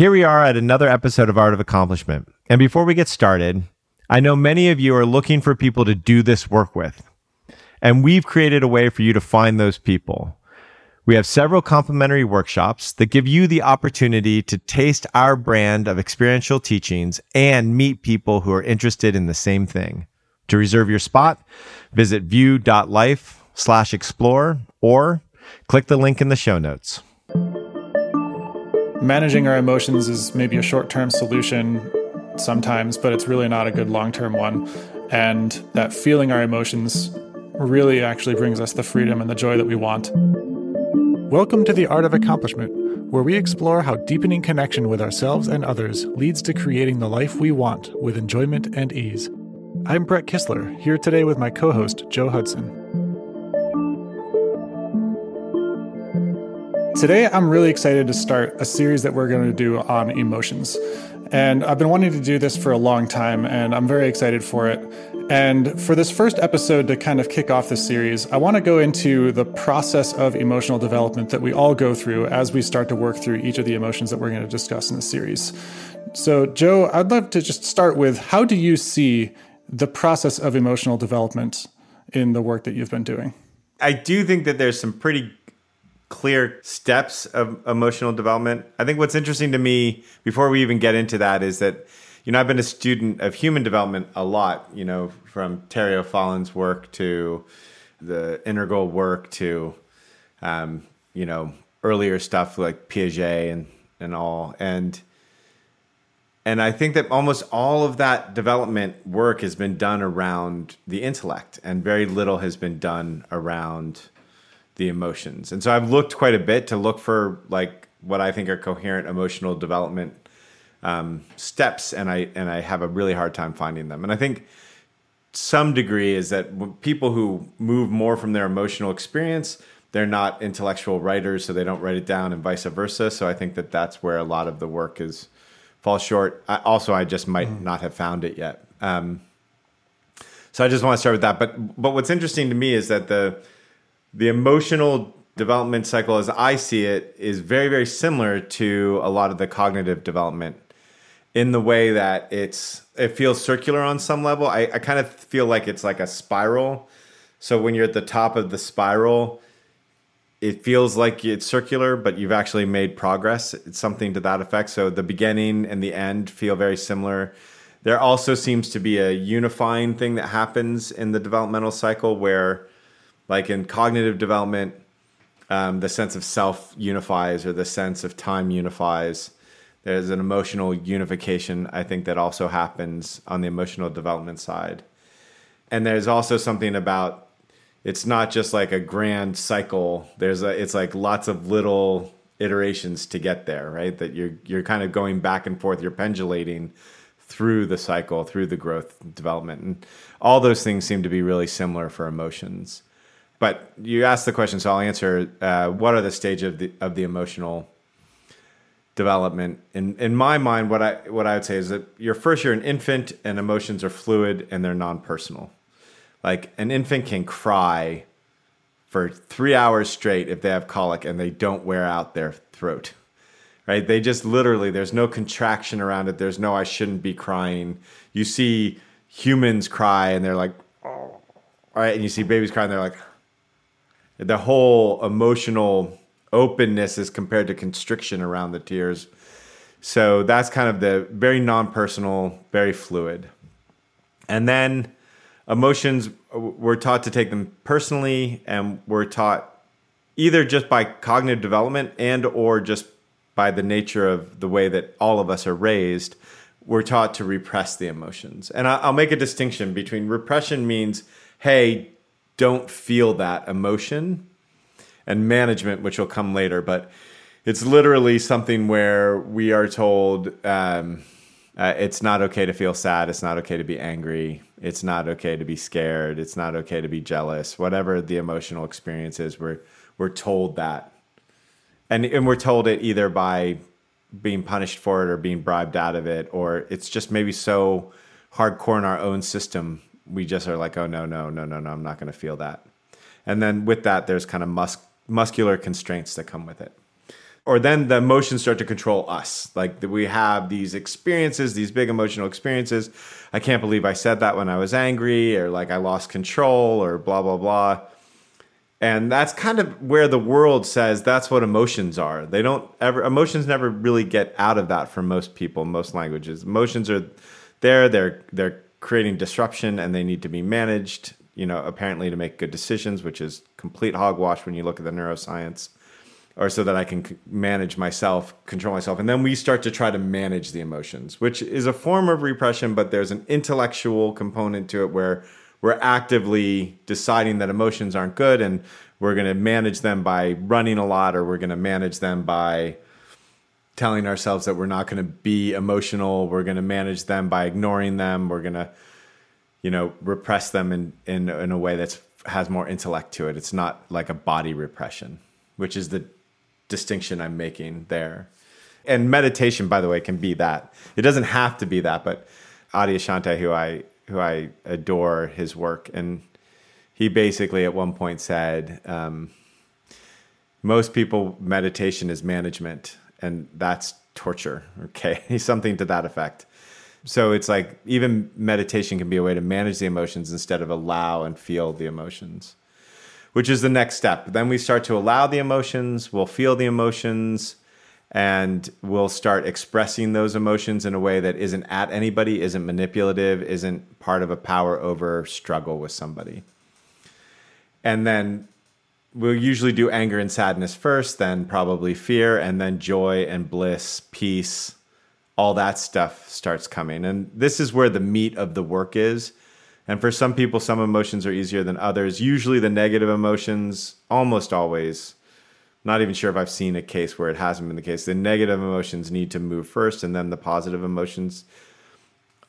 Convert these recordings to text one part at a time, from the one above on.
Here we are at another episode of Art of Accomplishment. And before we get started, I know many of you are looking for people to do this work with. And we've created a way for you to find those people. We have several complimentary workshops that give you the opportunity to taste our brand of experiential teachings and meet people who are interested in the same thing. To reserve your spot, visit view.life slash explore or click the link in the show notes. Managing our emotions is maybe a short term solution sometimes, but it's really not a good long term one. And that feeling our emotions really actually brings us the freedom and the joy that we want. Welcome to the Art of Accomplishment, where we explore how deepening connection with ourselves and others leads to creating the life we want with enjoyment and ease. I'm Brett Kistler, here today with my co host, Joe Hudson. Today, I'm really excited to start a series that we're going to do on emotions. And I've been wanting to do this for a long time, and I'm very excited for it. And for this first episode to kind of kick off this series, I want to go into the process of emotional development that we all go through as we start to work through each of the emotions that we're going to discuss in the series. So, Joe, I'd love to just start with how do you see the process of emotional development in the work that you've been doing? I do think that there's some pretty clear steps of emotional development. I think what's interesting to me before we even get into that is that you know, I've been a student of human development a lot, you know, from Terry O'Fallon's work to the integral work to, um, you know, earlier stuff like Piaget and, and all. And, and I think that almost all of that development work has been done around the intellect and very little has been done around the emotions. And so I've looked quite a bit to look for like what I think are coherent emotional development um, steps, and I and I have a really hard time finding them. And I think some degree is that people who move more from their emotional experience, they're not intellectual writers, so they don't write it down, and vice versa. So I think that that's where a lot of the work is falls short. I, also, I just might mm. not have found it yet. Um, so I just want to start with that. But but what's interesting to me is that the the emotional development cycle, as I see it, is very very similar to a lot of the cognitive development in the way that it's it feels circular on some level. I, I kind of feel like it's like a spiral. So when you're at the top of the spiral, it feels like it's circular, but you've actually made progress. It's something to that effect. So the beginning and the end feel very similar. There also seems to be a unifying thing that happens in the developmental cycle where, like in cognitive development, um, the sense of self unifies or the sense of time unifies there's an emotional unification, I think, that also happens on the emotional development side. And there's also something about it's not just like a grand cycle. There's a it's like lots of little iterations to get there, right? That you're you're kind of going back and forth, you're pendulating through the cycle, through the growth development. And all those things seem to be really similar for emotions. But you asked the question, so I'll answer. Uh, what are the stage of the of the emotional development. In in my mind, what I what I would say is that you're first you're an infant and emotions are fluid and they're non-personal. Like an infant can cry for three hours straight if they have colic and they don't wear out their throat. Right? They just literally there's no contraction around it. There's no I shouldn't be crying. You see humans cry and they're like, oh. all right, and you see babies cry and they're like, the whole emotional openness is compared to constriction around the tears. So that's kind of the very non-personal, very fluid. And then emotions, we're taught to take them personally, and we're taught either just by cognitive development and or just by the nature of the way that all of us are raised, we're taught to repress the emotions. And I'll make a distinction between repression means, hey, don't feel that emotion and management, which will come later. But it's literally something where we are told um, uh, it's not okay to feel sad, it's not okay to be angry, it's not okay to be scared, it's not okay to be jealous. Whatever the emotional experience is, we're we're told that, and and we're told it either by being punished for it or being bribed out of it, or it's just maybe so hardcore in our own system we just are like, oh no, no, no, no, no, I'm not going to feel that. And then with that, there's kind of musk muscular constraints that come with it. or then the emotions start to control us. Like we have these experiences, these big emotional experiences. I can't believe I said that when I was angry, or like I lost control, or blah, blah, blah. And that's kind of where the world says that's what emotions are. They don't ever, emotions never really get out of that for most people, most languages. Emotions are there, they're, they're creating disruption and they need to be managed, you know, apparently to make good decisions, which is complete hogwash when you look at the neuroscience or so that I can manage myself, control myself. And then we start to try to manage the emotions, which is a form of repression, but there's an intellectual component to it where we're actively deciding that emotions aren't good and we're going to manage them by running a lot or we're going to manage them by telling ourselves that we're not going to be emotional we're going to manage them by ignoring them we're going to you know repress them in, in in a way that has more intellect to it. It's not like a body repression which is the distinction i'm making there. And meditation by the way can be that. It doesn't have to be that but adi Adyashanti who i who I adore his work, and he basically at one point said, um, "Most people meditation is management, and that's torture." Okay, something to that effect. So it's like even meditation can be a way to manage the emotions instead of allow and feel the emotions, which is the next step. Then we start to allow the emotions, we'll feel the emotions, and we'll start expressing those emotions in a way that isn't at anybody, isn't manipulative, isn't part of a power over struggle with somebody. And then we'll usually do anger and sadness first, then probably fear, and then joy and bliss, peace, all that stuff starts coming. And this is where the meat of the work is. And for some people, some emotions are easier than others. Usually, the negative emotions, almost always, not even sure if I've seen a case where it hasn't been the case. The negative emotions need to move first, and then the positive emotions.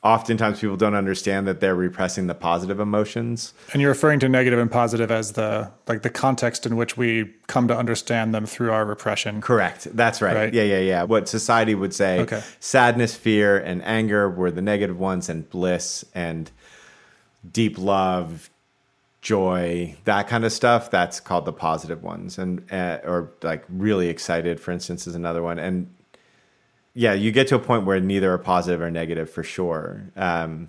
Oftentimes, people don't understand that they're repressing the positive emotions. And you're referring to negative and positive as the like the context in which we come to understand them through our repression. Correct. That's right. right? Yeah, yeah, yeah. What society would say: okay. sadness, fear, and anger were the negative ones, and bliss and deep love, joy, that kind of stuff, that's called the positive ones. And uh, or like really excited, for instance, is another one. And yeah, you get to a point where neither are positive or negative for sure. Um,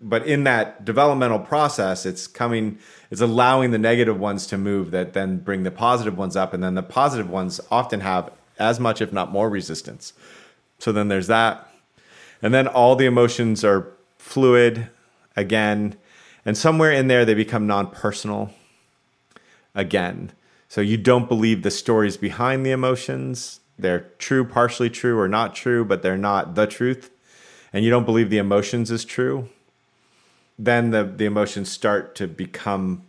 but in that developmental process, it's coming, it's allowing the negative ones to move that then bring the positive ones up, and then the positive ones often have as much, if not more, resistance. So then there's that, and then all the emotions are fluid again and somewhere in there, they become non personal again. So you don't believe the stories behind the emotions. They're true, partially true, or not true, but they're not the truth. And you don't believe the emotions is true. Then the, the emotions start to become,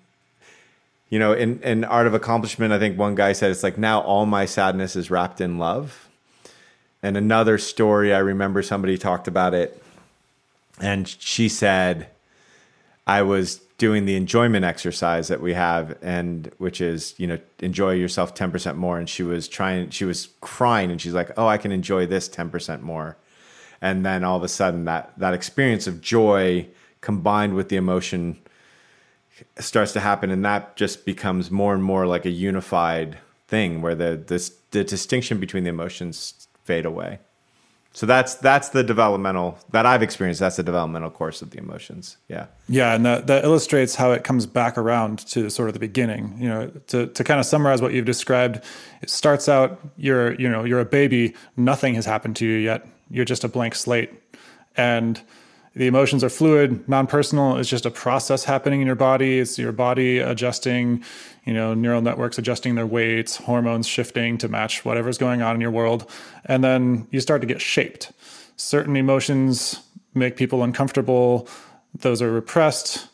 you know, in, in Art of Accomplishment, I think one guy said it's like now all my sadness is wrapped in love. And another story, I remember somebody talked about it. And she said, I was doing the enjoyment exercise that we have and which is you know enjoy yourself 10% more. And she was trying she was crying and she's like oh i can enjoy this 10% more. And then all of a sudden that that experience of joy combined with the emotion starts to happen. And that just becomes more and more like a unified thing where the the, the distinction between the emotions fade away so that's that's the developmental that I've experienced. That's the developmental course of the emotions. Yeah. Yeah, and that, that illustrates how it comes back around to sort of the beginning. You know, to to kind of summarize what you've described, it starts out you're you know you're a baby, nothing has happened to you yet. You're just a blank slate, and the emotions are fluid. Non-personal it's just a process happening in your body. It's your body adjusting you know neural networks adjusting their weights hormones shifting to match whatever's going on in your world. And then you start to get shaped. Certain emotions make people uncomfortable. Those are repressed.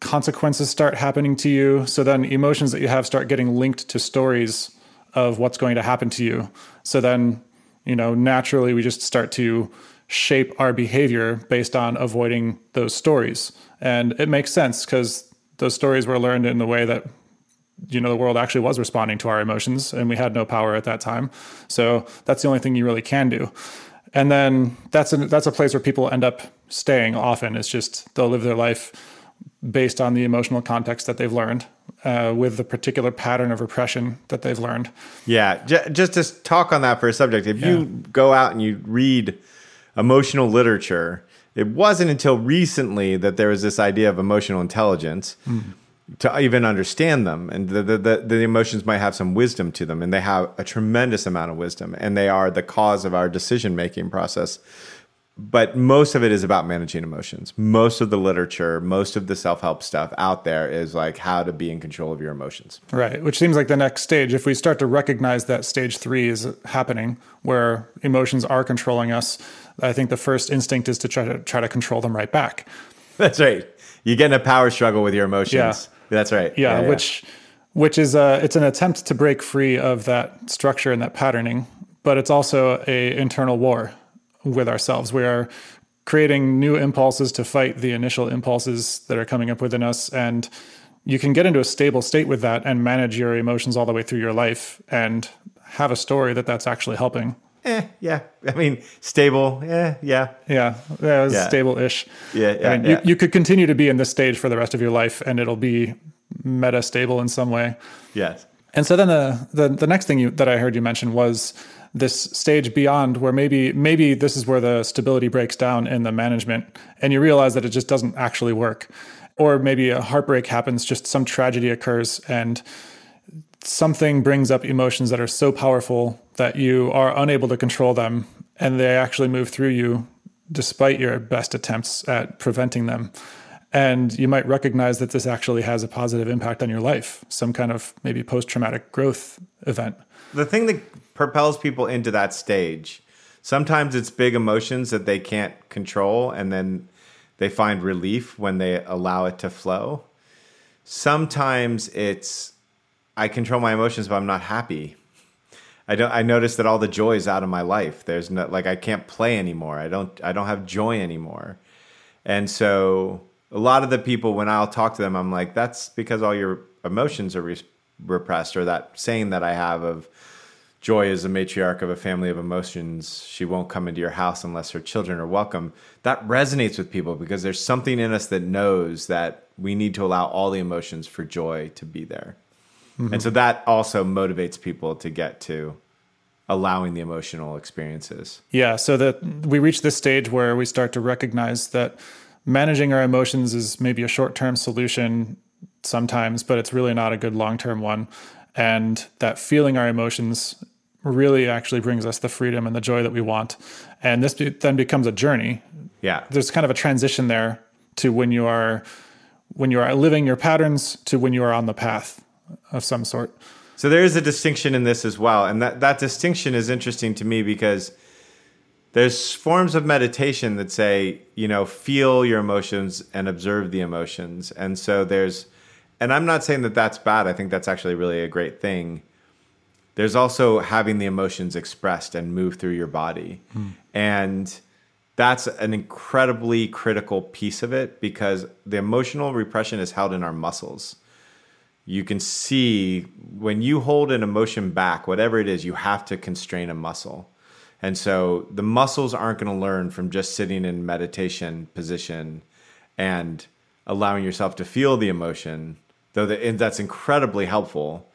Consequences start happening to you. So then emotions that you have start getting linked to stories of what's going to happen to you. So then you know naturally we just start to shape our behavior based on avoiding those stories. And it makes sense because those stories were learned in the way that you know the world actually was responding to our emotions and we had no power at that time. So that's the only thing you really can do. And then that's a, that's a place where people end up staying often. It's just they'll live their life based on the emotional context that they've learned uh, with the particular pattern of repression that they've learned. Yeah, j- just to talk on that for a subject. If you go out and you read emotional literature, it wasn't until recently that there was this idea of emotional intelligence to even understand them, and the, the, the, the emotions might have some wisdom to them, and they have a tremendous amount of wisdom, and they are the cause of our decision making process. But most of it is about managing emotions. Most of the literature, most of the self help stuff out there is like how to be in control of your emotions. Right, which seems like the next stage. If we start to recognize that stage three is happening, where emotions are controlling us, I think the first instinct is to try to try to control them right back. That's right. You get in a power struggle with your emotions. Yeah. That's right. Yeah, which which is a it's an attempt to break free of that structure and that patterning, but it's also a internal war with ourselves. We are creating new impulses to fight the initial impulses that are coming up within us and you can get into a stable state with that and manage your emotions all the way through your life and have a story that that's actually helping. eh, yeah. I mean, stable. Yeah, yeah. Yeah, that was Yeah. stable-ish. Yeah, yeah, And yeah. You, you could continue to be in this stage for the rest of your life, and it'll be meta stable in some way. Yes. And so then the the, the next thing you, that I heard you mention was this stage beyond where maybe maybe this is where the stability breaks down in the management, and you realize that it just doesn't actually work, or maybe a heartbreak happens, just some tragedy occurs, and something brings up emotions that are so powerful that you are unable to control them, and they actually move through you despite your best attempts at preventing them. And you might recognize that this actually has a positive impact on your life, some kind of maybe post traumatic growth event. The thing that propels people into that stage, sometimes it's big emotions that they can't control, and then they find relief when they allow it to flow. Sometimes it's I control my emotions, but I'm not happy. I don't. I notice that all the joy is out of my life. There's no like I can't play anymore. I don't. I don't have joy anymore. And so a lot of the people, when I'll talk to them, I'm like, that's because all your emotions are re- repressed, or that saying that I have of joy is a matriarch of a family of emotions. She won't come into your house unless her children are welcome. That resonates with people because there's something in us that knows that we need to allow all the emotions for joy to be there. Mm-hmm. And so that also motivates people to get to allowing the emotional experiences. Yeah, so that we reach this stage where we start to recognize that managing our emotions is maybe a short term solution sometimes, but it's really not a good long term one. And that feeling our emotions really actually brings us the freedom and the joy that we want. And this be- then becomes a journey. Yeah. There's kind of a transition there to when you are when you are living your patterns to when you are on the path of some sort. So there is a distinction in this as well. And that, that distinction is interesting to me because there's forms of meditation that say, you know, feel your emotions and observe the emotions. And so there's, and I'm not saying that that's bad. I think that's actually really a great thing. There's also having the emotions expressed and move through your body. Hmm. And that's an incredibly critical piece of it because the emotional repression is held in our muscles you can see when you hold an emotion back, whatever it is, you have to constrain a muscle. And so the muscles aren't going to learn from just sitting in meditation position and allowing yourself to feel the emotion, though the, that's incredibly helpful.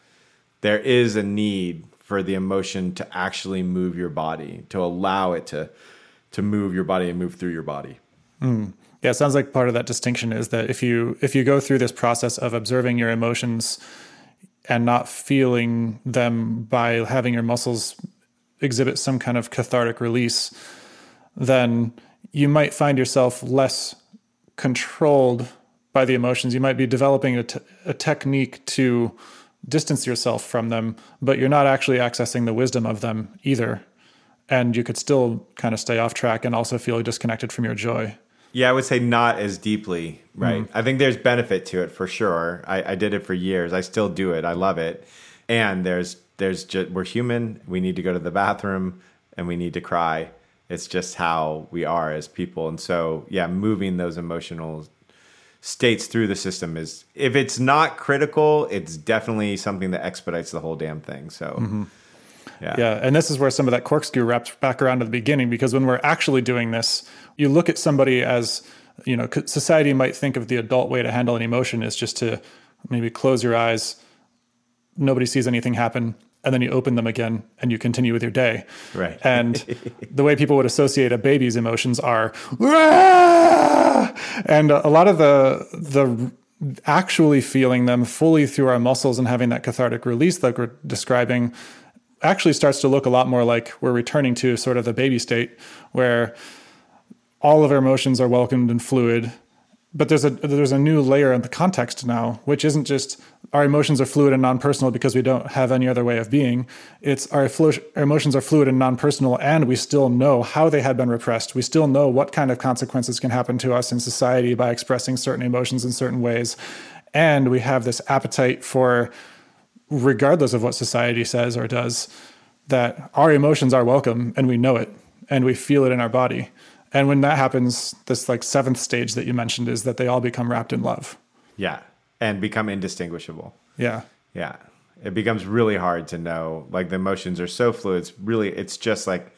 There is a need for the emotion to actually move your body, to allow it to to move your body and move through your body. Hmm. Yeah, it sounds like part of that distinction is that if you if you go through this process of observing your emotions and not feeling them by having your muscles exhibit some kind of cathartic release, then you might find yourself less controlled by the emotions. You might be developing a, t- a technique to distance yourself from them, but you're not actually accessing the wisdom of them either. And you could still kind of stay off track and also feel disconnected from your joy. Yeah, I would say not as deeply, right? Mm-hmm. I think there's benefit to it for sure. I, I did it for years. I still do it. I love it. And there's there's just we're human. We need to go to the bathroom and we need to cry. It's just how we are as people. And so, yeah, moving those emotional states through the system is if it's not critical, it's definitely something that expedites the whole damn thing. So, mm-hmm. yeah. Yeah, and this is where some of that corkscrew wraps back around to the beginning because when we're actually doing this, you look at somebody as, you know, society might think of the adult way to handle an emotion is just to maybe close your eyes, nobody sees anything happen, and then you open them again and you continue with your day. Right. And the way people would associate a baby's emotions are, and a lot of the the actually feeling them fully through our muscles and having that cathartic release that we're describing actually starts to look a lot more like we're returning to sort of the baby state where all of our emotions are welcomed and fluid but there's a there's a new layer in the context now which isn't just our emotions are fluid and non-personal because we don't have any other way of being. It's our, our emotions are fluid and non-personal and we still know how they had been repressed. We still know what kind of consequences can happen to us in society by expressing certain emotions in certain ways. And we have this appetite for regardless of what society says or does that our emotions are welcome and we know it and we feel it in our body and when that happens, this like seventh stage that you mentioned is that they all become wrapped in love. Yeah. And become indistinguishable. Yeah. Yeah. It becomes really hard to know. Like the emotions are so fluid. It's really, it's just like,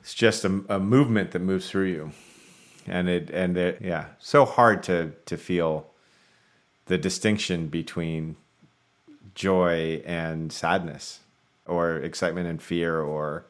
it's just a, a movement that moves through you. And it, and it, yeah, so hard to, to feel the distinction between joy and sadness or excitement and fear or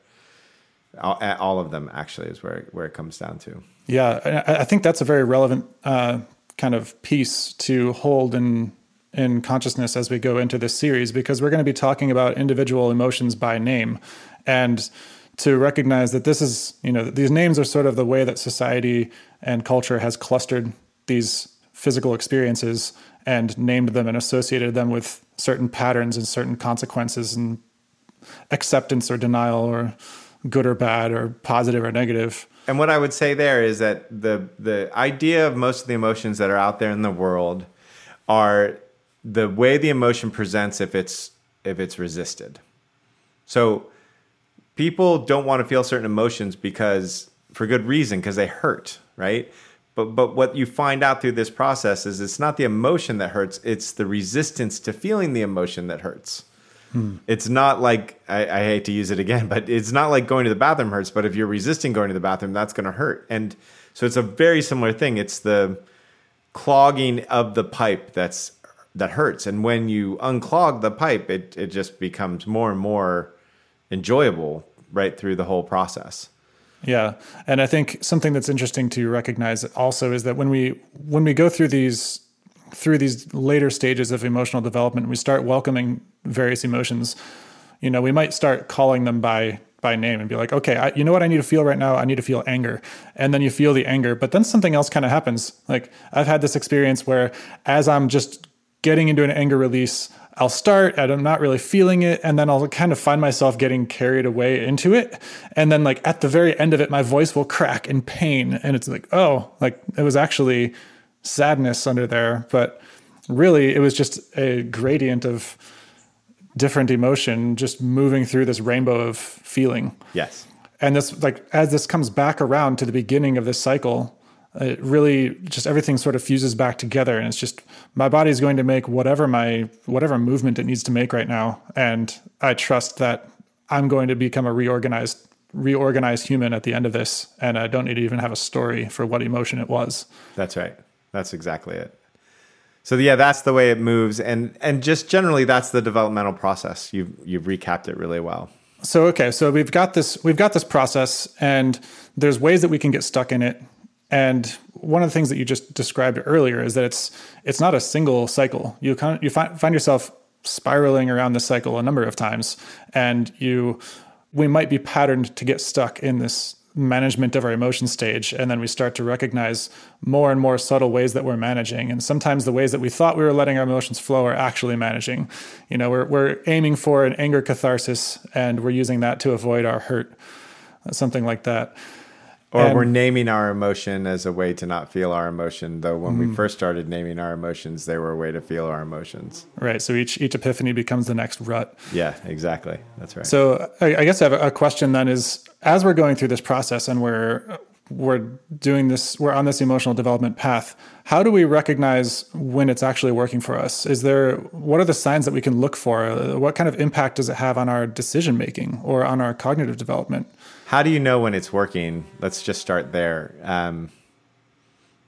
all, all of them actually is where where it comes down to. Yeah, I think that's a very relevant uh, kind of piece to hold in in consciousness as we go into this series because we're going to be talking about individual emotions by name and to recognize that this is you know these names are sort of the way that society and culture has clustered these physical experiences and named them and associated them with certain patterns and certain consequences and acceptance or denial or good or bad or positive or negative. And what I would say there is that the the idea of most of the emotions that are out there in the world are the way the emotion presents if it's if it's resisted. So people don't want to feel certain emotions because for good reason because they hurt, right? But but what you find out through this process is it's not the emotion that hurts, it's the resistance to feeling the emotion that hurts. Hmm. It's not like I, I, hate to use it again, but it's not like going to the bathroom hurts. But if you're resisting going to the bathroom, that's going to hurt. And so it's a very similar thing. It's the clogging of the pipe that's that hurts. And when you unclog the pipe, it it just becomes more and more enjoyable right through the whole process. Yeah, and I think something that's interesting to recognize also is that when we when we go through these through these later stages of emotional development, we start welcoming various emotions. You know, we might start calling them by by name and be like, okay, I, you know what I need to feel right now? I need to feel anger. And then you feel the anger, but then something else kind of happens. Like I've had this experience where as I'm just getting into an anger release, I'll start and I'm not really feeling it. And then I'll kind of find myself getting carried away into it. And then like at the very end of it, my voice will crack in pain. And it's like, oh, like it was actually sadness under there, but really it was just a gradient of different emotion just moving through this rainbow of feeling. Yes. And this like as this comes back around to the beginning of this cycle, it really just everything sort of fuses back together and it's just my body is going to make whatever my whatever movement it needs to make right now and I trust that I'm going to become a reorganized reorganized human at the end of this and I don't need to even have a story for what emotion it was. That's right. That's exactly it. So yeah, that's the way it moves, and and just generally, that's the developmental process. You've you've recapped it really well. So okay, so we've got this we've got this process, and there's ways that we can get stuck in it. And one of the things that you just described earlier is that it's it's not a single cycle. You kind of, you find find yourself spiraling around this cycle a number of times, and you we might be patterned to get stuck in this management of our emotion stage and then we start to recognize more and more subtle ways that we're managing. And sometimes the ways that we thought we were letting our emotions flow are actually managing. You know we're, we're aiming for an anger catharsis and we're using that to avoid our hurt something like that or and, we're naming our emotion as a way to not feel our emotion, though when mm, we first started naming our emotions, they were a way to feel our emotions. Right. So each each epiphany becomes the next rut. Yeah, exactly. That's right. So I, I guess I have a question then is as we're going through this process and we're we're doing this we're on this emotional development path how do we recognize when it's actually working for us is there what are the signs that we can look for what kind of impact does it have on our decision making or on our cognitive development how do you know when it's working let's just start there um,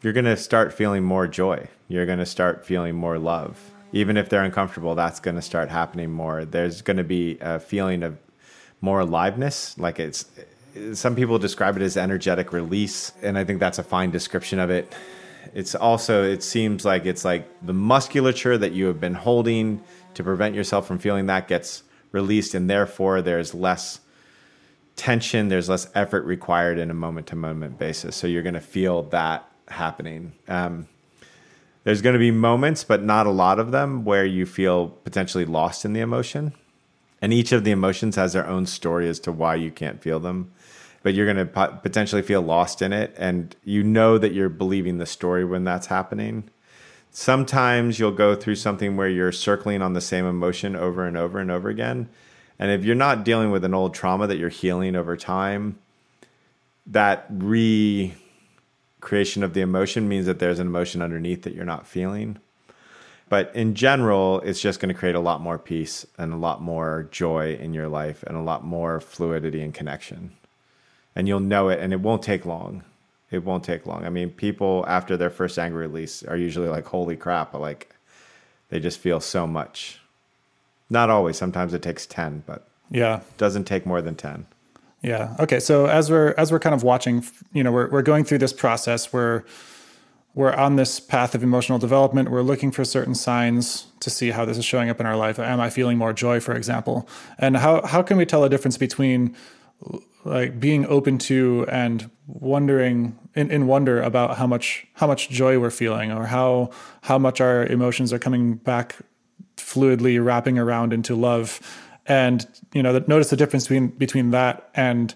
you're going to start feeling more joy You're going to start feeling more love. Even if they're uncomfortable, that's going to start happening more. There's going to be a feeling of more aliveness. Like it's, some people describe it as energetic release. And I think that's a fine description of it. It's also, it seems like it's like the musculature that you have been holding to prevent yourself from feeling that gets released. And therefore, there's less tension, there's less effort required in a moment to moment basis. So you're going to feel that happening. Um, there's going to be moments, but not a lot of them, where you feel potentially lost in the emotion. And each of the emotions has their own story as to why you can't feel them. But you're going to potentially feel lost in it. And you know that you're believing the story when that's happening. Sometimes you'll go through something where you're circling on the same emotion over and over and over again and if you're not dealing with an old trauma that you're healing over time, that recreation of the emotion means that there's an emotion underneath that you're not feeling. But in general, it's just going to create a lot more peace and a lot more joy in your life and a lot more fluidity and connection. And you'll know it, and it won't take long. It won't take long. I mean, people after their first anger release are usually like, holy crap, like they just feel so much not always. Sometimes it takes 10, but yeah, doesn't take more than 10. Yeah. Okay. So as we're as we're kind of watching, you know, we're we're going through this process. We're we're on this path of emotional development. We're looking for certain signs to see how this is showing up in our life. Am I feeling more joy, for example? And how how can we tell a difference between like being open to and wondering in, in wonder about how much how much joy we're feeling or how how much our emotions are coming back fluidly wrapping around into love. And you know notice the difference between between that and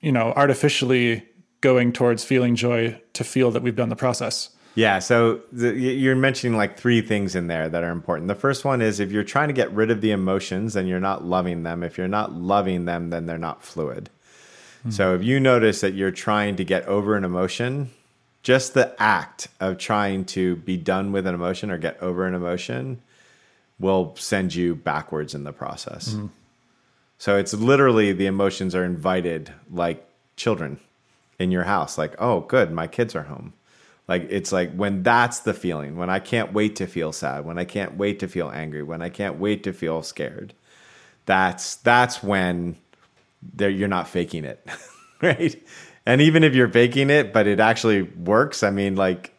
you know artificially going towards feeling joy to feel that we've done the process. Yeah so the, you're mentioning like three things in there that are important. The first one is if you're trying to get rid of the emotions then you're not loving them if you're not loving them then they're not fluid. Mm-hmm. so if you notice that you're trying to get over an emotion just the act of trying to be done with an emotion or get over an emotion will send you backwards in the process. Mm-hmm. So it's literally the emotions are invited like children in your house. Like, oh, good, my kids are home. Like it's like when that's the feeling, when I can't wait to feel sad, when I can't wait to feel angry, when I can't wait to feel scared. That's that's when you're not faking it, right? And even if you're faking it, but it actually works. I mean, like,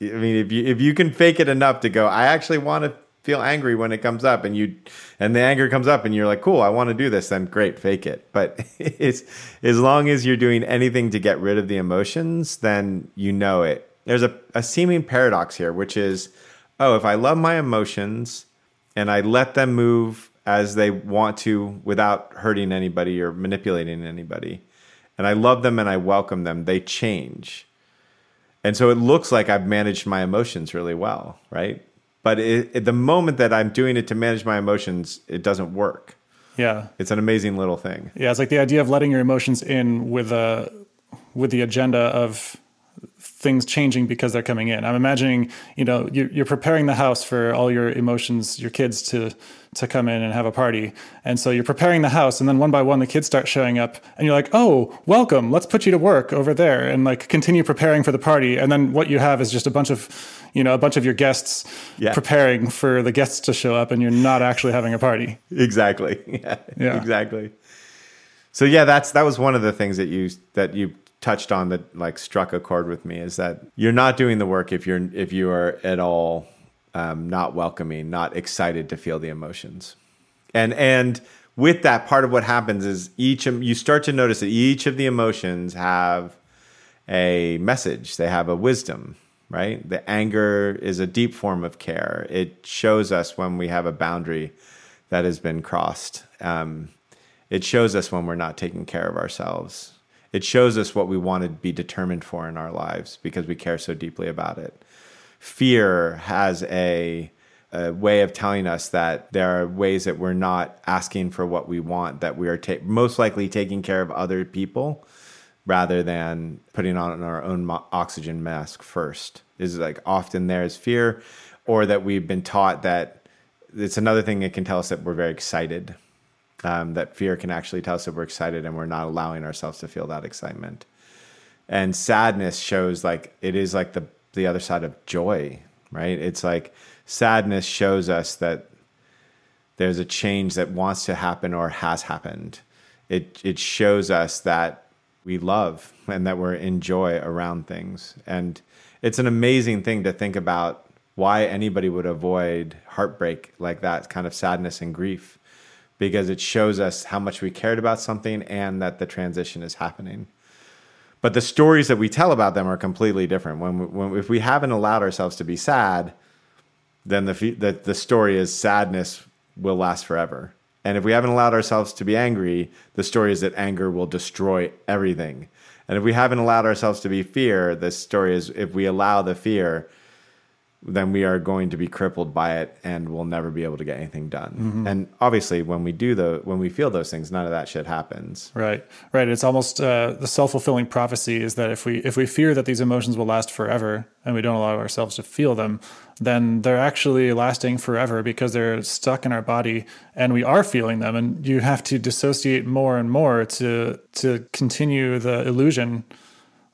I mean, if you if you can fake it enough to go, I actually want to feel angry when it comes up and you and the anger comes up and you're like cool i want to do this then great fake it. But it's as long as you're doing anything to get rid of the emotions then you know it. There's a, a seeming paradox here which is oh if i love my emotions and i let them move as they want to without hurting anybody or manipulating anybody and i love them and i welcome them they change. And so it looks like i've managed my emotions really well right but it, it, the moment that I'm doing it to manage my emotions, it doesn't work. Yeah, it's an amazing little thing. Yeah, it's like the idea of letting your emotions in with a with the agenda of things changing because they're coming in. I'm imagining, you know, you're preparing the house for all your emotions, your kids to to come in and have a party. And so you're preparing the house and then one by one the kids start showing up and you're like, "Oh, welcome. Let's put you to work over there." And like continue preparing for the party. And then what you have is just a bunch of, you know, a bunch of your guests yeah. preparing for the guests to show up and you're not actually having a party. Exactly. Yeah. yeah. Exactly. So yeah, that's that was one of the things that you that you touched on that like struck a chord with me is that you're not doing the work if you're if you are at all um, not welcoming, not excited to feel the emotions. And and with that, part of what happens is each you start to notice that each of the emotions have a message. They have a wisdom, right? The anger is a deep form of care. It shows us when we have a boundary that has been crossed. Um, it shows us when we're not taking care of ourselves. It shows us what we want to be determined for in our lives because we care so deeply about it fear has a, a, way of telling us that there are ways that we're not asking for what we want, that we are ta- most likely taking care of other people rather than putting on our own mo- oxygen mask first. Is like often there is fear, or that we've been taught that it's another thing that can tell us that we're very excited. Um, that fear can actually tell us that we're excited and we're not allowing ourselves to feel that excitement. And sadness shows like it is like the the other side of joy, right? It's like sadness shows us that there's a change that wants to happen or has happened. It it shows us that we love and that we're in joy around things. And it's an amazing thing to think about why anybody would avoid heartbreak like that kind of sadness and grief because it shows us how much we cared about something and that the transition is happening. But the stories that we tell about them are completely different. When, we, when if we haven't allowed ourselves to be sad, then the, the the story is sadness will last forever. And if we haven't allowed ourselves to be angry, the story is that anger will destroy everything. And if we haven't allowed ourselves to be fear, the story is if we allow the fear, then we are going to be crippled by it and we'll never be able to get anything done. Mm-hmm. And obviously when we do the when we feel those things, none of that shit happens. Right. Right. It's almost uh, the self-fulfilling prophecy is that if we if we fear that these emotions will last forever and we don't allow ourselves to feel them, then they're actually lasting forever because they're stuck in our body and we are feeling them and you have to dissociate more and more to to continue the illusion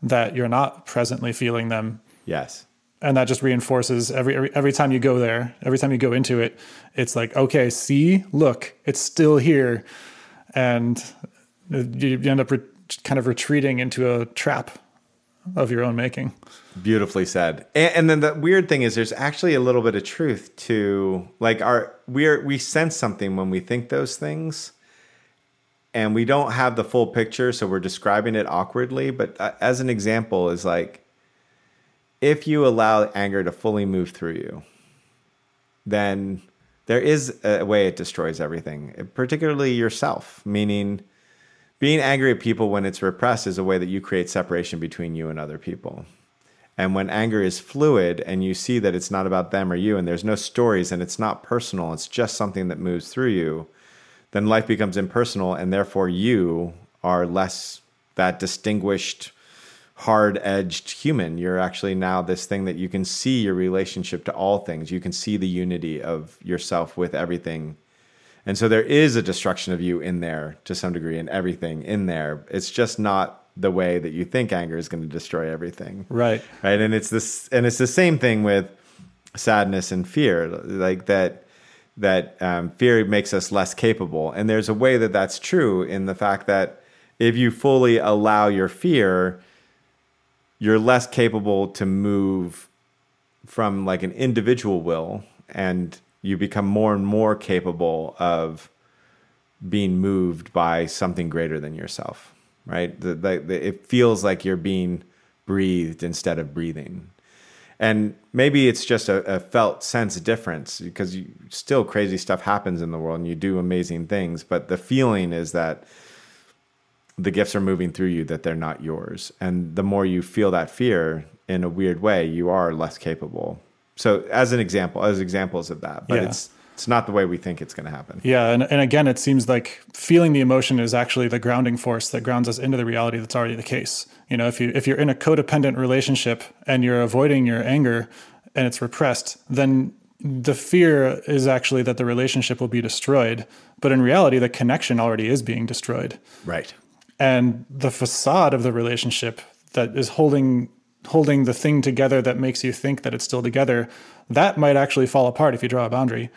that you're not presently feeling them. Yes and that just reinforces every, every every time you go there every time you go into it it's like okay see look it's still here. And you end up re- kind of retreating into a trap of your own making. Beautifully said. And, and, then the weird thing is there's actually a little bit of truth to like our we're we sense something when we think those things and we don't have the full picture so we're describing it awkwardly but uh, as an example is like if you allow anger to fully move through you, then there is a way it destroys everything, particularly yourself. Meaning, being angry at people when it's repressed is a way that you create separation between you and other people. And when anger is fluid and you see that it's not about them or you and there's no stories and it's not personal, it's just something that moves through you, then life becomes impersonal and therefore you are less that distinguished hard edged human. You're actually now this thing that you can see your relationship to all things. You can see the unity of yourself with everything. And so there is a destruction of you in there to some degree and everything in there. It's just not the way that you think anger is going to destroy everything. Right. Right. And it's this and it's the same thing with sadness and fear. Like that that um, fear makes us less capable. And there's a way that that's true in the fact that if you fully allow your fear, you're less capable to move from like an individual will and you become more and more capable of being moved by something greater than yourself right? The, the, the, it feels like you're being breathed instead of breathing. And maybe it's just a, a felt sense difference because you, still crazy stuff happens in the world and you do amazing things but the feeling is that the gifts are moving through you that they're not yours. And the more you feel that fear in a weird way, you are less capable. So as an example, as examples of that, but yeah. it's it's not the way we think it's going to happen. Yeah, and, and again, it seems like feeling the emotion is actually the grounding force that grounds us into the reality that's already the case. You know, if you if you're in a codependent relationship and you're avoiding your anger and it's repressed, then the fear is actually that the relationship will be destroyed. But in reality, the connection already is being destroyed. Right and the facade of the relationship that is holding holding the thing together that makes you think that it's still together that might actually fall apart if you draw a boundary.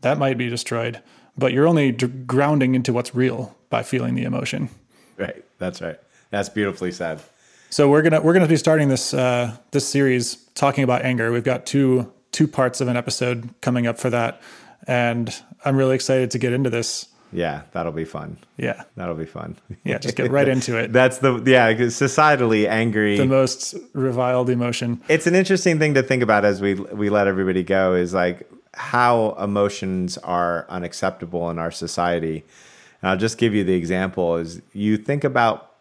That might be destroyed but you're only d- grounding into what's real by feeling the emotion. Right. That's right. That's beautifully said. So we're gonna we're gonna be starting this uh, this series talking about anger. We've got two two parts of an episode coming up for that and i'm really excited to get into this yeah, that'll be fun. Yeah, that'll be fun. Yeah, just get right into it. That's the yeah, societally angry. The most reviled emotion. It's an interesting thing to think about as we we let everybody go is like how emotions are unacceptable in our society. And I'll just give you the example is you think about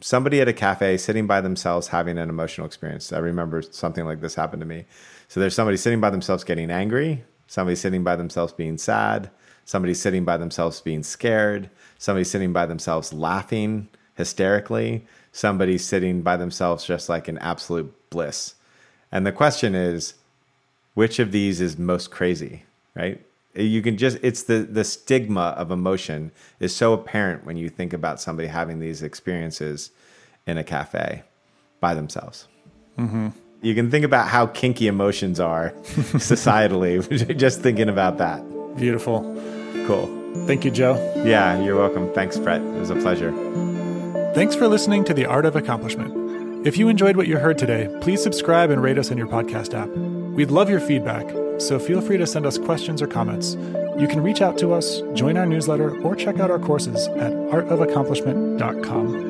somebody at a cafe sitting by themselves having an emotional experience. I remember something like this happened to me. So there's somebody sitting by themselves getting angry, somebody sitting by themselves being sad, somebody sitting by themselves being scared, somebody sitting by themselves laughing hysterically, somebody sitting by themselves just like in absolute bliss. And the question is, which of these is most crazy, right? You can just it's the the stigma of emotion is so apparent when you think about somebody having these experiences in a cafe by themselves. Mm-hmm. You can think about how kinky emotions are societally, just thinking about that. Beautiful. Cool. Thank you, Joe. Yeah, you're welcome. Thanks, Brett. It was a pleasure. Thanks for listening to The Art of Accomplishment. If you enjoyed what you heard today, please subscribe and rate us in your podcast app. We'd love your feedback, so feel free to send us questions or comments. You can reach out to us, join our newsletter, or check out our courses at artofaccomplishment.com.